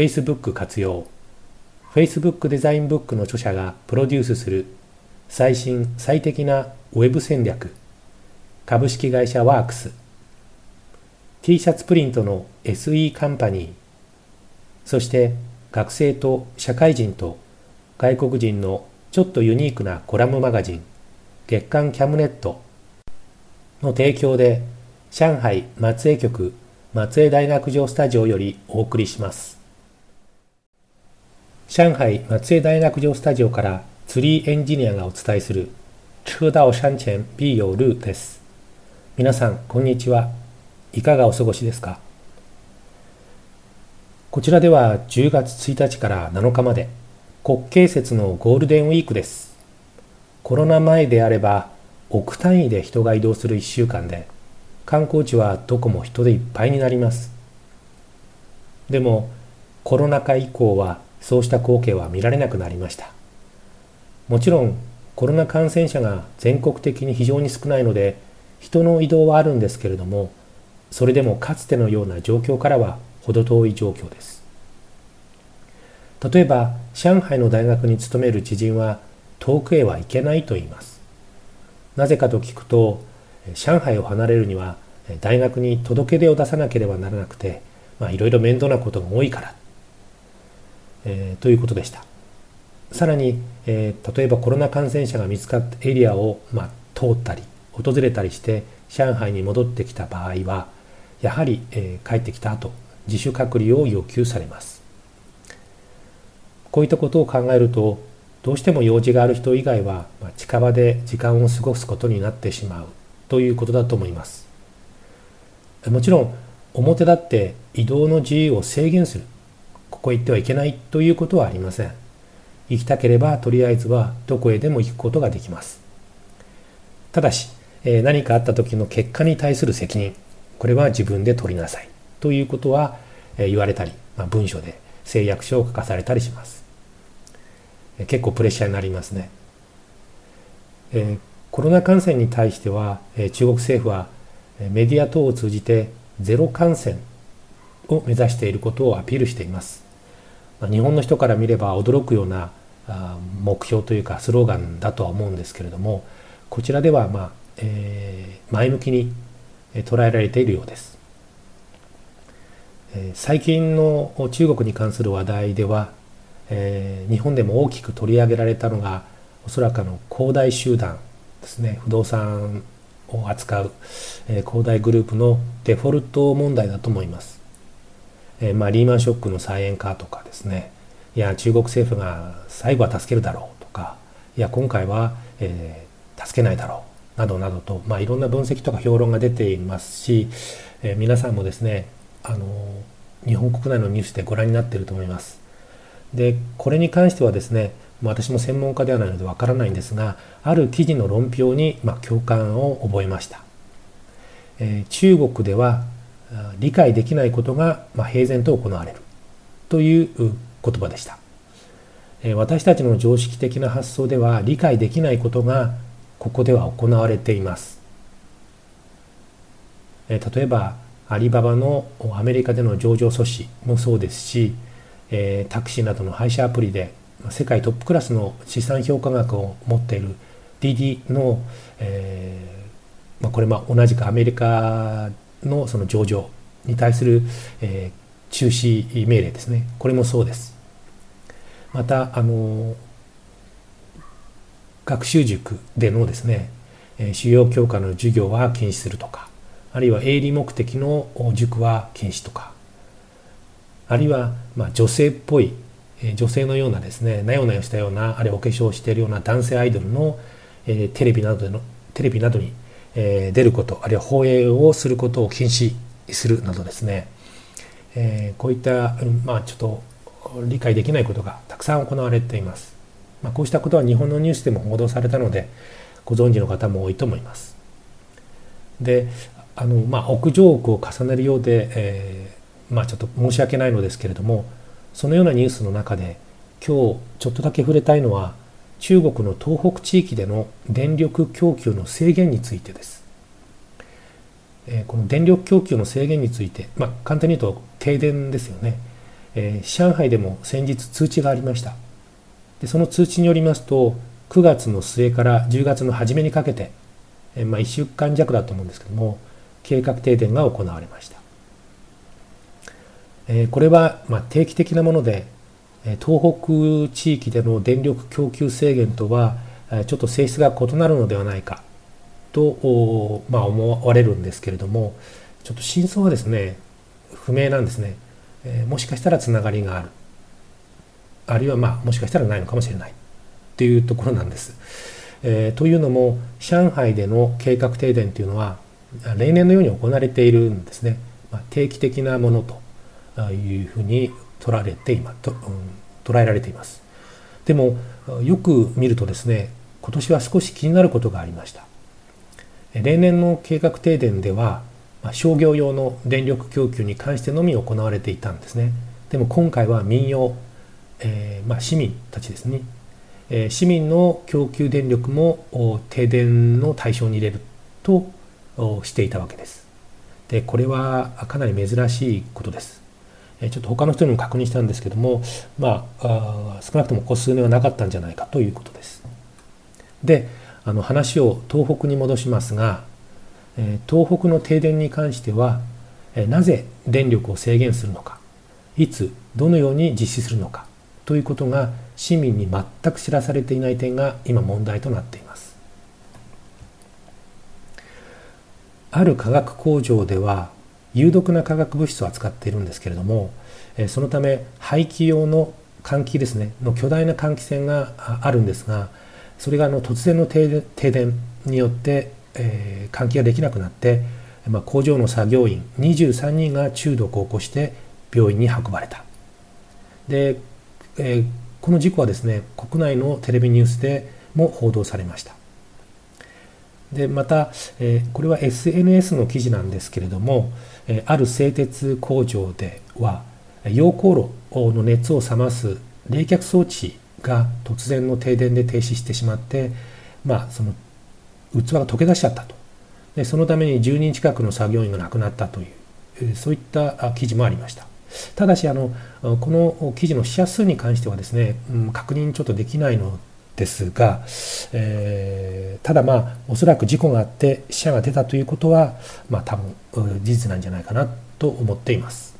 Facebook 活用。Facebook デザインブックの著者がプロデュースする最新最適なウェブ戦略。株式会社ワークス。T シャツプリントの SE カンパニー。そして学生と社会人と外国人のちょっとユニークなコラムマガジン。月刊キャムネット。の提供で上海松江局松江大学城スタジオよりお送りします。上海松江大学城スタジオからツリーエンジニアがお伝えする車道山前必有路です皆さんこんにちは。いかがお過ごしですか？こちらでは10月1日から7日まで国慶節のゴールデンウィークです。コロナ前であれば億単位で人が移動する1週間で観光地はどこも人でいっぱいになります。でもコロナ禍以降はそうした光景は見られなくなりました。もちろんコロナ感染者が全国的に非常に少ないので人の移動はあるんですけれどもそれでもかつてのような状況からは程遠い状況です。例えば上海の大学に勤める知人は遠くへは行けないと言います。なぜかと聞くと上海を離れるには大学に届け出を出さなければならなくていろいろ面倒なことが多いから、えー、ということでした。さらに、えー、例えばコロナ感染者が見つかったエリアを、まあ、通ったり訪れたりして上海に戻ってきた場合はやはり、えー、帰ってきた後自主隔離を要求されます。こういったことを考えるとどうしても用事がある人以外は、まあ、近場で時間を過ごすことになってしまうということだと思います。もちろん表立って移動の自由を制限する。ここへ行ってはいけないということはありません。行きたければとりあえずはどこへでも行くことができます。ただしえ何かあった時の結果に対する責任これは自分で取りなさいということはえ言われたり、まあ、文書で誓約書を書かされたりします。え結構プレッシャーになりますね、えコロナ感染に対してはえ中国政府はメディア等を通じてゼロ感染を目指していることをアピールしています。日本の人から見れば驚くような目標というかスローガンだとは思うんですけれどもこちらでは、まあえー、前向きに捉えられているようです。最近の中国に関する話題では、えー、日本でも大きく取り上げられたのがおそらくあの恒大集団ですね不動産を扱う、えー、恒大グループのデフォルト問題だと思います、えー、まあ、リーマンショックの再演化とかですね。いや中国政府が最後は助けるだろうとか。いや今回は、え助けないだろうなどなどと、まあ、いろんな分析とか評論が出ていますし、えー、皆さんもですねあの日本国内のニュースでご覧になっていると思います。でこれに関してはですね私も専門家ではないのでわからないんですがある記事の論評に、まあ、共感を覚えました、えー、中国では理解できないことが、ま、平然と行われるという言葉でした、私たちの常識的な発想では理解できないことがここでは行われています。例えばアリババのアメリカでの上場阻止もそうですし、タクシーなどの配車アプリで世界トップクラスの資産評価額を持っている DD の、えー、まあ、これも同じくアメリカのその上場に対する、えー、中止命令ですね。これもそうです。またあの学習塾でのですね主要教科の授業は禁止するとかあるいは営利目的の塾は禁止とかあるいはまあ女性っぽい女性のようなですねなよなよしたようなあるいはお化粧しているような男性アイドルのテレビなどでのテレビなどにえ出ることあるいは放映をすることを禁止するなどですねえこういったまあちょっと理解できないことがたくさん行われています。まあ、こうしたことは日本のニュースでも報道されたのでご存知の方も多いと思います。であの、まあ、屋上屋を重ねるようで、えー、まあ、ちょっと申し訳ないのですけれどもそのようなニュースの中で今日ちょっとだけ触れたいのは中国の東北地域での電力供給の制限についてです。えー、この電力供給の制限について、まあ、簡単に言うと停電ですよね。えー、上海でも先日通知がありましたでその通知によりますと9月の末から10月の初めにかけて、えー、まあ、1週間弱だと思うんですけども計画停電が行われました、えー、これはま定期的なもので東北地域での電力供給制限とはちょっと性質が異なるのではないかと、まあ、思われるんですけれどもちょっと真相はですね不明なんですね。え、もしかしたらつながりがあるあるいはまあもしかしたらないのかもしれないっていうところなんです。えー、というのも上海での計画停電というのは例年のように行われているんですね、ま、定期的なものというふうに取られて今と、うん、捉えられていますでもよく見るとですね今年は少し気になることがありました例年の計画停電では、商業用の電力供給に関してのみ行われていたんですね。でも今回は民用、えー、まあ、市民たちですね、えー、市民の供給電力も停電の対象に入れるとしていたわけです。でこれはかなり珍しいことです。えちょっと他の人にも確認したんですけども、まあ、あ少なくともここ数年はなかったんじゃないかということです。であの話を東北に戻しますがえ東北の停電に関してはえなぜ電力を制限するのかいつどのように実施するのかということが市民に全く知らされていない点が今問題となっていますある化学工場では有毒な化学物質を扱っているんですけれどもそのため排気用の換気ですねの巨大な換気扇があるんですがそれがあの突然の停電によってえー、換気ができなくなって、まあ、工場の作業員23人が中毒を起こして病院に運ばれた。で、えー、この事故はですね国内のテレビニュースでも報道されました。でまた、え、これは SNS の記事なんですけれども、えある製鉄工場では溶鉱炉の熱を冷ます冷却装置が突然の停電で停止してしまって、まあ、その器が溶け出しちゃったと。でそのために10人近くの作業員が亡くなったというそういった記事もありました。ただしあのこの記事の死者数に関してはですね、うん、確認ちょっとできないのですが、えー、ただまあおそらく事故があって死者が出たということはまあ多分事実なんじゃないかなと思っています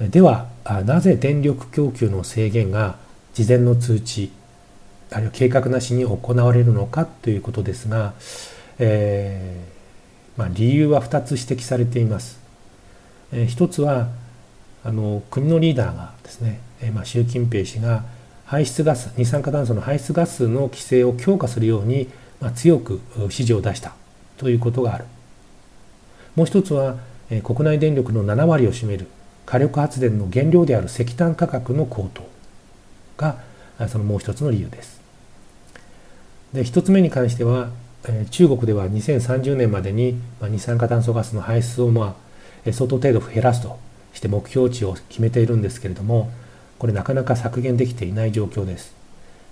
ではなぜ電力供給の制限が事前の通知あるいは計画なしに行われるのかということですが、えー、まあ、理由は2つ指摘されています。えー、一つはあの国のリーダーがですね、え、まあ、習近平氏が排出ガス二酸化炭素の排出ガスの規制を強化するように、まあ、強く指示を出したということがある。もう一つは、え国内電力の7割を占める火力発電の原料である石炭価格の高騰がそのもう一つの理由です。で1つ目に関しては、え中国では2030年までに、ま二酸化炭素ガスの排出を、まあ、相当程度減らすとして目標値を決めているんですけれどもこれなかなか削減できていない状況です。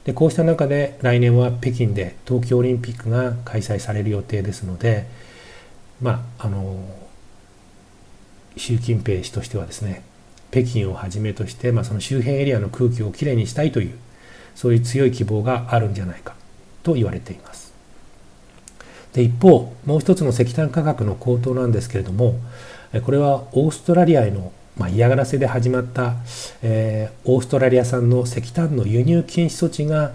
でこうした中で来年は北京で東京オリンピックが開催される予定ですのでまああの習近平氏としてはですね北京をはじめとして、まあ、その周辺エリアの空気をきれいにしたいというそういう強い希望があるんじゃないかと言われています。で一方もう一つの石炭価格の高騰なんですけれどもこれはオーストラリアへのまあ、嫌がらせで始まった、えー、オーストラリア産の石炭の輸入禁止措置が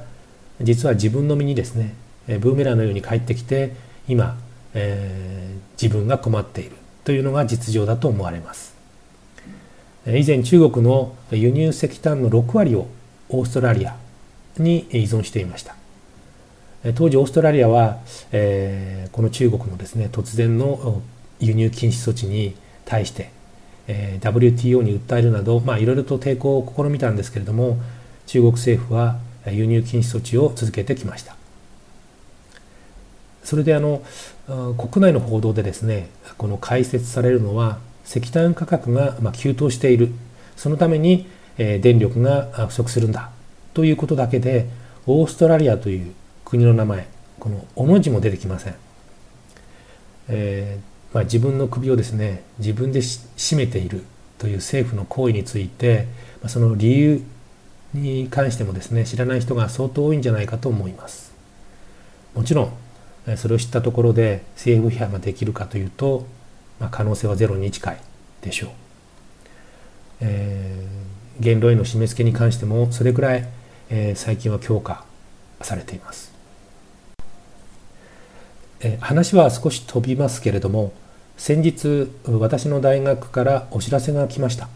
実は自分の身にですねブーメランのように返ってきて今、えー、自分が困っている。というのが実情だと思われます。以前中国の輸入石炭の6割をオーストラリアに依存していました。当時オーストラリアは、えー、この中国のですね突然の輸入禁止措置に対して、えー、WTO に訴えるなど、まあ、いろいろと抵抗を試みたんですけれども中国政府は輸入禁止措置を続けてきました。それであの国内の報道でですねこの解説されるのは石炭価格が急騰している。そのために、電力が不足するんだ。ということだけでオーストラリアという国の名前この「お」の字も出てきません、えー、まあ、自分の首をですね自分で絞めているという政府の行為についてまあその理由に関してもですね知らない人が相当多いんじゃないかと思います。もちろんそれを知ったところで政府批判ができるかというと、まあ、可能性はゼロに近いでしょう、えー、言論への締め付けに関してもそれくらい、えー、最近は強化されています。え話は少し飛びますけれども先日私の大学からお知らせが来ました。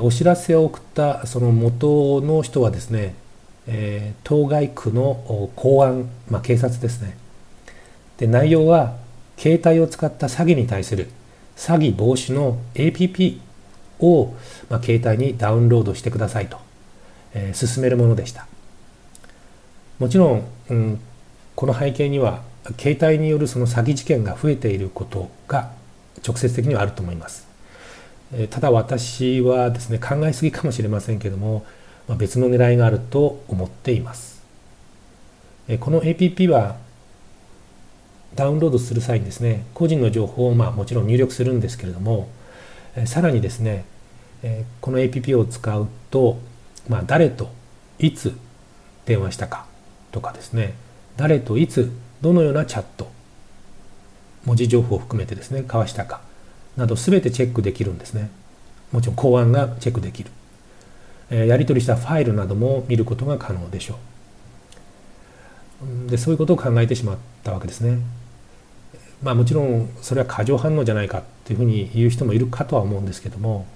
お知らせを送ったその元の人はですね、えー、当該区の公安、まあ、警察ですね。で内容は携帯を使った詐欺に対する詐欺防止の APP を、まあ、携帯にダウンロードしてくださいと、えー、進めるものでした。もちろん、うん、この背景には携帯によるその詐欺事件が増えていることが直接的にはあると思います。ただ私はですね考えすぎかもしれませんけども別の狙いがあると思っています。この APP はダウンロードする際にですね個人の情報をまあもちろん入力するんですけれどもさらにですねこの APP を使うと、まあ、誰といつ電話したかとかですね誰といつどのようなチャット文字情報を含めてですね交わしたかなど全てチェックできるんですね。もちろん公安がチェックできる、えやり取りしたファイルなども見ることが可能でしょう。でそういうことを考えてしまったわけですね。まあもちろんそれは過剰反応じゃないかっていうふうに言う人もいるかとは思うんですけども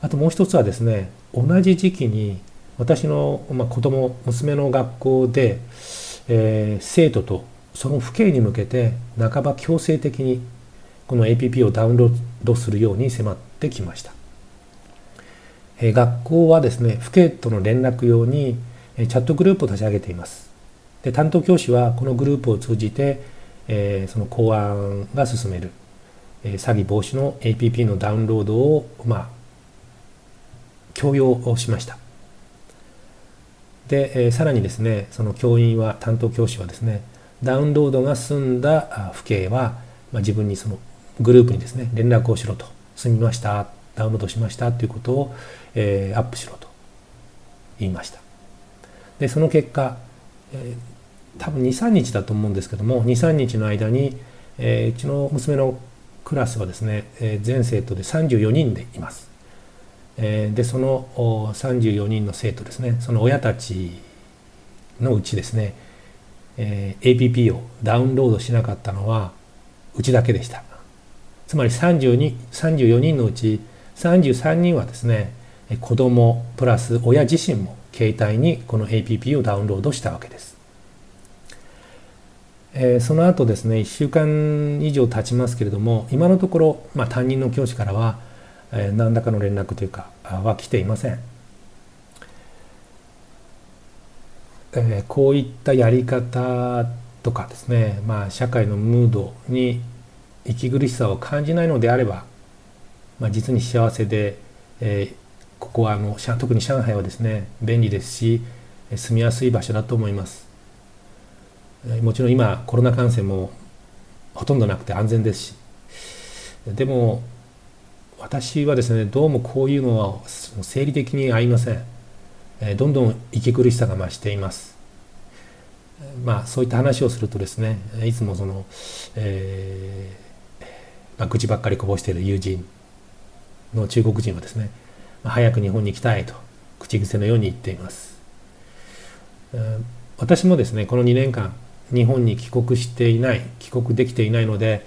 あともう一つはですね同じ時期に私の、まあ、子供娘の学校で、えー、生徒とその父兄に向けて半ば強制的にこの APP をダウンロードするように迫ってきました。え学校はですね、父兄との連絡用にチャットグループを立ち上げています。で担当教師はこのグループを通じて、え、その公安が進める、え、詐欺防止の APP のダウンロードを、まあ、強要をしました。で、え、さらにですね、その教員は、担当教師はですね、ダウンロードが済んだ父兄は、まあ、自分にそのグループにですね連絡をしろと。済みました。ダウンロードしました。ということを、えー、アップしろと。言いました。でその結果、えー、多分23日だと思うんですけども23日の間に、えー、うちの娘のクラスはですね、えー、全生徒で34人でいます、えー、でその34人の生徒ですねその親たちのうちですねえー、APP をダウンロードしなかったのはうちだけでした。つまり32 34人のうち33人はですね子供プラス親自身も携帯にこの APP をダウンロードしたわけです、えー、その後ですね1週間以上経ちますけれども今のところ、まあ、担任の教師からは、えー、何らかの連絡というかは来ていません。えー、こういったやり方とかですね、まあ、社会のムードに息苦しさを感じないのであれば、まあ、実に幸せで、えー、ここはあの特に上海はですね便利ですし住みやすい場所だと思います、えー、もちろん今コロナ感染もほとんどなくて安全ですしでも私はですねどうもこういうのは生理的に合いません。どんどん息苦しさが増しています。まあそういった話をするとですねいつもその、えーまあ、愚痴ばっかりこぼしている友人の中国人はですね、まあ、早く日本に行きたいと口癖のように言っています、えー、私もですねこの2年間日本に帰国していない帰国できていないので、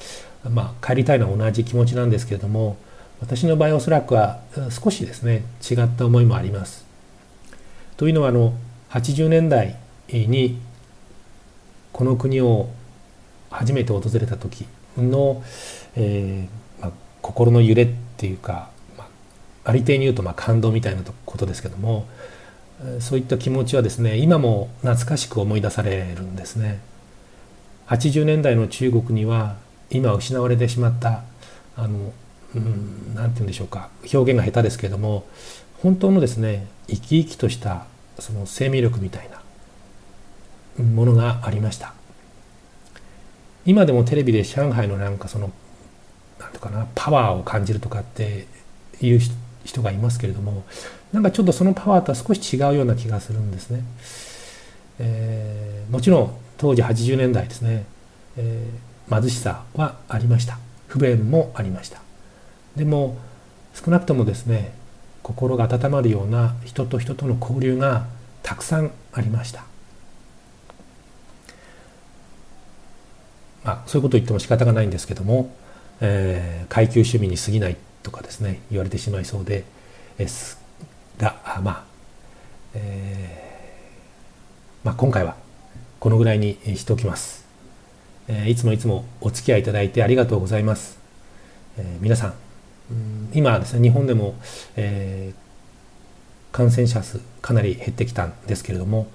まあ、帰りたいのは同じ気持ちなんですけれども私の場合おそらくは少しですね違った思いもありますというのはあの80年代にこの国を初めて訪れた時の、えーまあ、心の揺れっていうか、まあ、ありていに言うとまあ感動みたいなことですけどもそういった気持ちはですね今も懐かしく思い出されるんですね。80年代の中国には今失われてしまったあのうん何て言うんでしょうか表現が下手ですけれども本当のですね生き生きとしたその生命力みたいなものがありました。今でもテレビで上海のなんかそのなんとかなパワーを感じるとかっていう人がいますけれどもなんかちょっとそのパワーとは少し違うような気がするんですね。えー、もちろん当時80年代ですね、えー、貧しさはありました。不便もありました。でも少なくともですね心が温まるような人と人との交流がたくさんありました。まあそういうことを言っても仕方がないんですけども、えー、階級趣味に過ぎないとかですね言われてしまいそうですがまあ、えー、まあ今回はこのぐらいにしておきます、えー、いつもいつもお付き合いいただいてありがとうございます、えー、皆さん今ですね日本でも、えー、感染者数かなり減ってきたんですけれども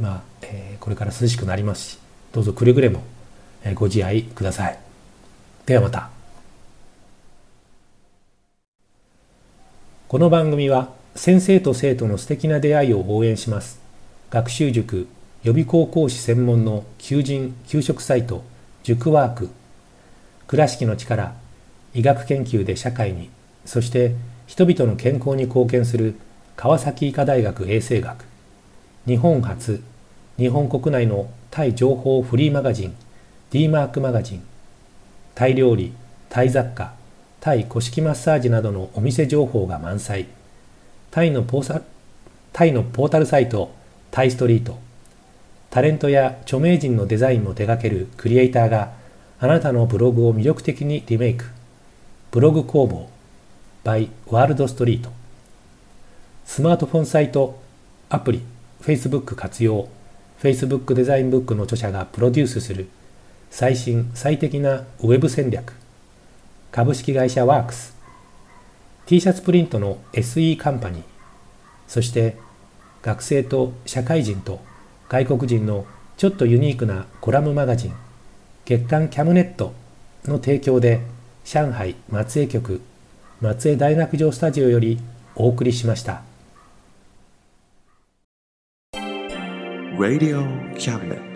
まあ、えー、これから涼しくなりますしどうぞくれぐれもご自愛ください。ではまた。この番組は先生と生徒の素敵な出会いを応援します。学習塾予備高校師専門の求人・給食サイト塾ワーク。倉敷の力医学研究で社会にそして人々の健康に貢献する川崎医科大学衛生学。日本初日本国内のタイ情報フリーマガジン D マークマガジン。タイ料理タイ雑貨タイ古式マッサージなどのお店情報が満載。タイのポータイのポータルサイトタイストリート。タレントや著名人のデザインも手掛けるクリエイターがあなたのブログを魅力的にリメイク。ブログ工房 by ワールドストリート。スマートフォンサイトアプリ Facebook 活用。Facebook デザインブックの著者がプロデュースする。最新最適なウェブ戦略。株式会社ワークス。T シャツプリントの SE カンパニー。そして学生と社会人と外国人のちょっとユニークなコラムマガジン。月刊キャムネットの提供で上海松江局松江大学城スタジオよりお送りしました。Radio Cabinet